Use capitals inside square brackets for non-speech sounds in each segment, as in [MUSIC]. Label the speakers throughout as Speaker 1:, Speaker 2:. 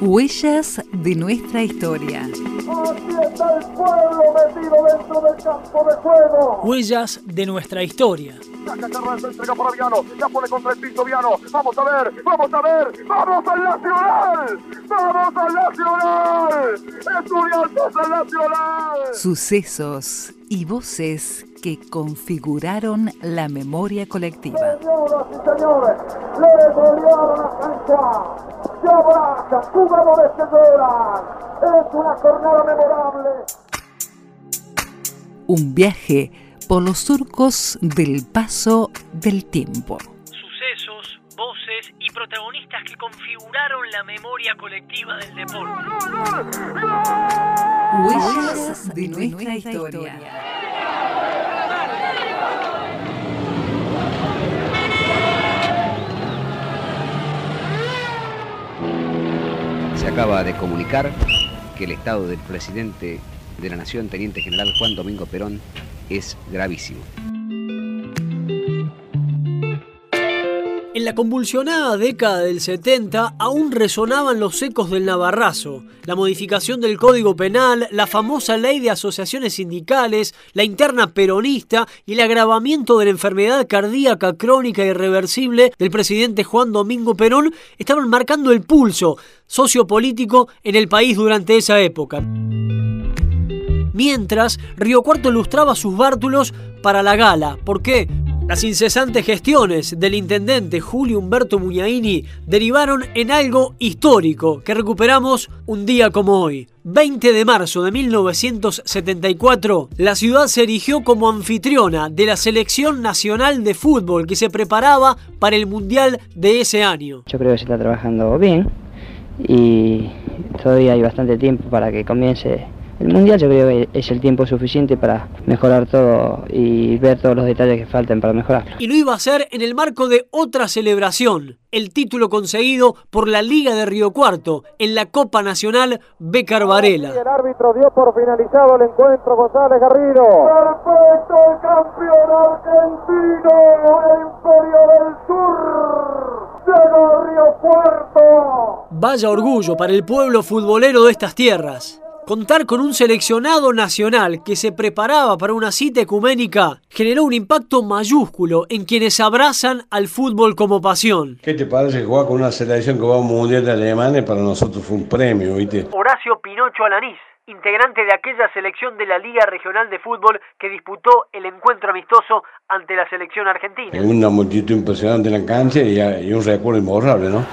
Speaker 1: Huellas de nuestra historia.
Speaker 2: Aquí está el pueblo metido dentro del campo de juego.
Speaker 3: Huellas de nuestra historia.
Speaker 2: Saca Carranza, entrega para Viano. La pone contra el piso Viano. Vamos a ver, vamos a ver. ¡Vamos al Nacional! ¡Vamos al Nacional! ¡Estudiantes al Nacional!
Speaker 1: Sucesos y voces que configuraron la memoria colectiva.
Speaker 2: Señoras y señores, le golearon a Sancho. Se jugadores que lloran. Es una jornada memorable.
Speaker 1: Un viaje por los surcos del paso del tiempo.
Speaker 3: Sucesos, voces y protagonistas que configuraron la memoria colectiva del deporte.
Speaker 1: Huellas de nuestra historia.
Speaker 4: Acaba de comunicar que el estado del presidente de la Nación, Teniente General Juan Domingo Perón, es gravísimo.
Speaker 3: En la convulsionada década del 70 aún resonaban los ecos del Navarrazo, la modificación del Código Penal, la famosa ley de asociaciones sindicales, la interna peronista y el agravamiento de la enfermedad cardíaca crónica irreversible del presidente Juan Domingo Perón estaban marcando el pulso sociopolítico en el país durante esa época. Mientras, Río Cuarto ilustraba sus bártulos para la gala. ¿Por qué? Las incesantes gestiones del intendente Julio Humberto Muñaini derivaron en algo histórico que recuperamos un día como hoy. 20 de marzo de 1974, la ciudad se erigió como anfitriona de la Selección Nacional de Fútbol que se preparaba para el Mundial de ese año.
Speaker 5: Yo creo que se está trabajando bien y todavía hay bastante tiempo para que comience el mundial yo creo que es el tiempo suficiente para mejorar todo y ver todos los detalles que faltan para mejorar.
Speaker 3: Y lo iba a hacer en el marco de otra celebración, el título conseguido por la Liga de Río Cuarto en la Copa Nacional Becar Varela.
Speaker 2: El árbitro dio por finalizado el encuentro González Garrido. Perfecto el campeón argentino, el Imperio del Sur. Llegó Río Cuarto.
Speaker 3: Vaya orgullo para el pueblo futbolero de estas tierras. Contar con un seleccionado nacional que se preparaba para una cita ecuménica generó un impacto mayúsculo en quienes abrazan al fútbol como pasión.
Speaker 6: ¿Qué te parece jugar con una selección que va a un mundial de Alemania? Para nosotros fue un premio, ¿viste?
Speaker 3: Horacio Pinocho Alanís, integrante de aquella selección de la Liga Regional de Fútbol que disputó el encuentro amistoso ante la selección argentina.
Speaker 6: Una multitud impresionante en la cancha y, y un recuerdo imborrable, ¿no?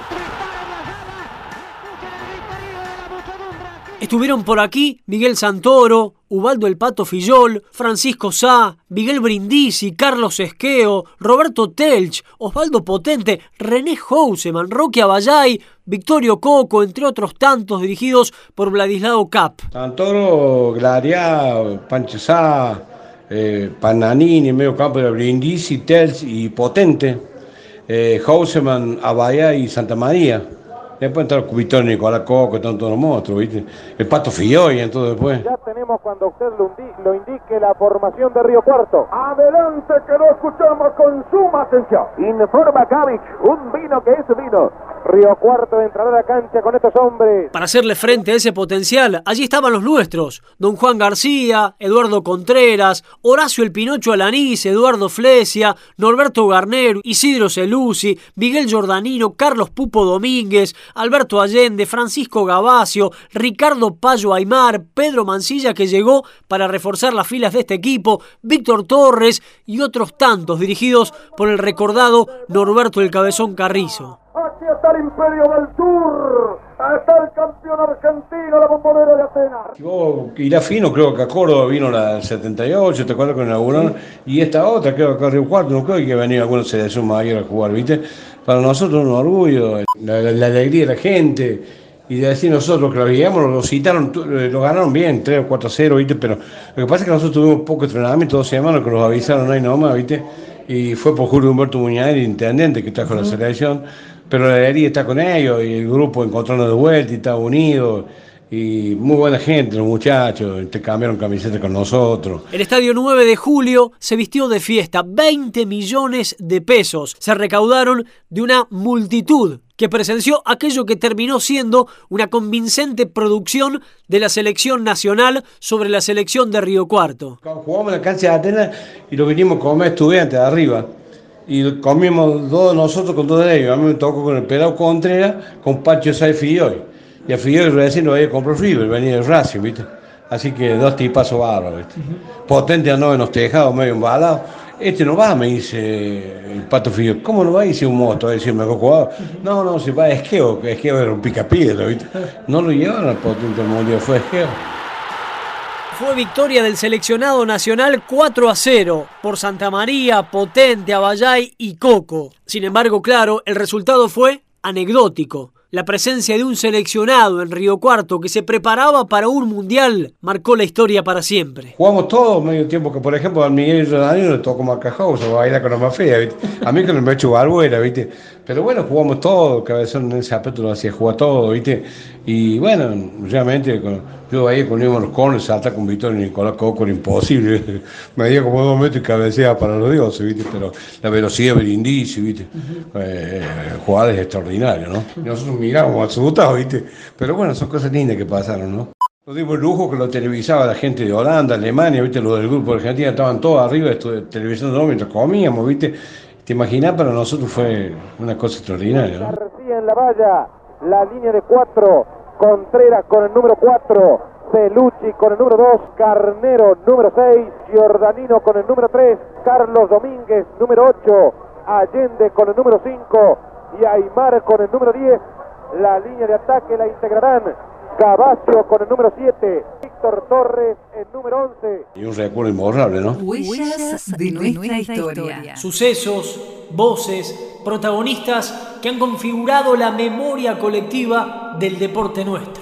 Speaker 3: Estuvieron por aquí Miguel Santoro, Ubaldo El Pato Fillol, Francisco Sá, Miguel Brindisi, Carlos Esqueo, Roberto Telch, Osvaldo Potente, René Houseman, Roque Abayay, Victorio Coco, entre otros tantos dirigidos por Vladislao Cap.
Speaker 6: Santoro, Glaria, Pancho Sá, eh, Pananini, medio campo de Brindisi, Telch y Potente, eh, Houseman, Abayay y Santa María. Después entró el Cubitón Nicolás Coco, están todos los monstruos, ¿viste? El Pato Filloy, entonces después.
Speaker 2: Ya tenemos cuando usted lo, lo, indique la formación de Río Cuarto. Adelante que lo escuchamos con suma atención. Informa Kavich, un vino que es vino. Río Cuarto entrará a la cancha con estos hombres.
Speaker 3: Para hacerle frente a ese potencial, allí estaban los nuestros. Don Juan García, Eduardo Contreras, Horacio El Pinocho Alanís, Eduardo Flesia, Norberto Garnero, Isidro Celusi, Miguel Giordanino, Carlos Pupo Domínguez, Alberto Allende, Francisco Gavacio, Ricardo Payo Aymar, Pedro Mancilla que llegó para reforzar las filas de este equipo, Víctor Torres y otros tantos dirigidos por el recordado Norberto el Cabezón Carrizo.
Speaker 2: Aquí está el Imperio del Sur. Está el campeón argentino, la bombonera de Atenas.
Speaker 6: Yo irá fino, creo que a Córdoba vino la del 78, te acuerdas con inauguraron, y esta otra, creo que a Río Cuarto, no creo que venía alguna selección mayor a jugar, ¿viste? Para nosotros un orgullo, la, la, la alegría de la gente, y de decir nosotros que lo guiamos, lo citaron, lo ganaron bien, 3 o 4 a 0, ¿viste? Pero lo que pasa es que nosotros tuvimos poco entrenamiento, dos semanas, que nos avisaron ahí nomás, ¿viste? Y fue por Julio Humberto Muñoz, el intendente que está con la selección, pero la alegría está con ellos, y el grupo encontrando de vuelta y está unido. Y muy buena gente, los muchachos, te cambiaron camisetas con nosotros.
Speaker 3: El estadio 9 de julio se vistió de fiesta, 20 millones de pesos se recaudaron de una multitud que presenció aquello que terminó siendo una convincente producción de la selección nacional sobre la selección de Río Cuarto.
Speaker 6: Jugamos en la cancha de Atenas y lo vinimos a comer estudiantes de arriba. Y comimos dos nosotros con dos de ellos. A mí me tocó con el pelado Contreras, con Pacho y hoy. Y a Fidel recién lo había comprado River, venía de Racing, ¿viste? Así que dos tipazos bárbaros, ¿viste? Potente andaba en los tejados, medio embalado este no va, me dice el Pato Fidel. ¿Cómo no va? Dice un moto, a decirme, jugador. No, no, se va a Esqueo, que Esqueo era un picapiedra, ¿viste? [LAUGHS] No lo llevaron al potente mundial, fue Esqueo.
Speaker 3: Fue victoria del seleccionado nacional 4 a 0 por Santa María, Potente, Abayay y Coco. Sin embargo, claro, el resultado fue anecdótico. La presencia de un seleccionado en Río Cuarto que se preparaba para un mundial marcó la historia para siempre.
Speaker 6: Jugamos todos medio tiempo, que por ejemplo a Miguel Danilo le tocó Marcajosa, o baila con la más fea, ¿viste? A mí que no me he hecho barbuera, ¿viste? Pero bueno, jugamos todo, Cabezón en ese aspecto lo hacía jugar todo, ¿viste? Y bueno, realmente yo ahí poníamos los corners, salta con Víctor y Nicolás Coco, era imposible. [LAUGHS] Me dio como dos metros y cabeceaba para los dioses, ¿viste? Pero la velocidad del indicio, ¿viste? Eh, jugadas extraordinarias, ¿no? nosotros mirábamos asustados, ¿viste? Pero bueno, son cosas lindas que pasaron, ¿no? Nos dimos el lujo que lo televisaba la gente de Holanda, Alemania, ¿viste? Los del grupo de Argentina estaban todos arriba televisando mientras comíamos, ¿viste? Te imaginas, para nosotros fue una cosa extraordinaria, ¿no?
Speaker 7: García en la valla, la línea de cuatro, Contreras con el número cuatro, Celucci con el número dos, Carnero número seis, Giordanino con el número tres, Carlos Domínguez número ocho, Allende con el número cinco y Aymar con el número diez. La línea de ataque la integrarán Cavacio con el número 7, Víctor Torres el número 11.
Speaker 6: Y un recuerdo imborrable, ¿no?
Speaker 1: Huellas de nuestra historia.
Speaker 3: Sucesos, voces, protagonistas que han configurado la memoria colectiva del deporte nuestro.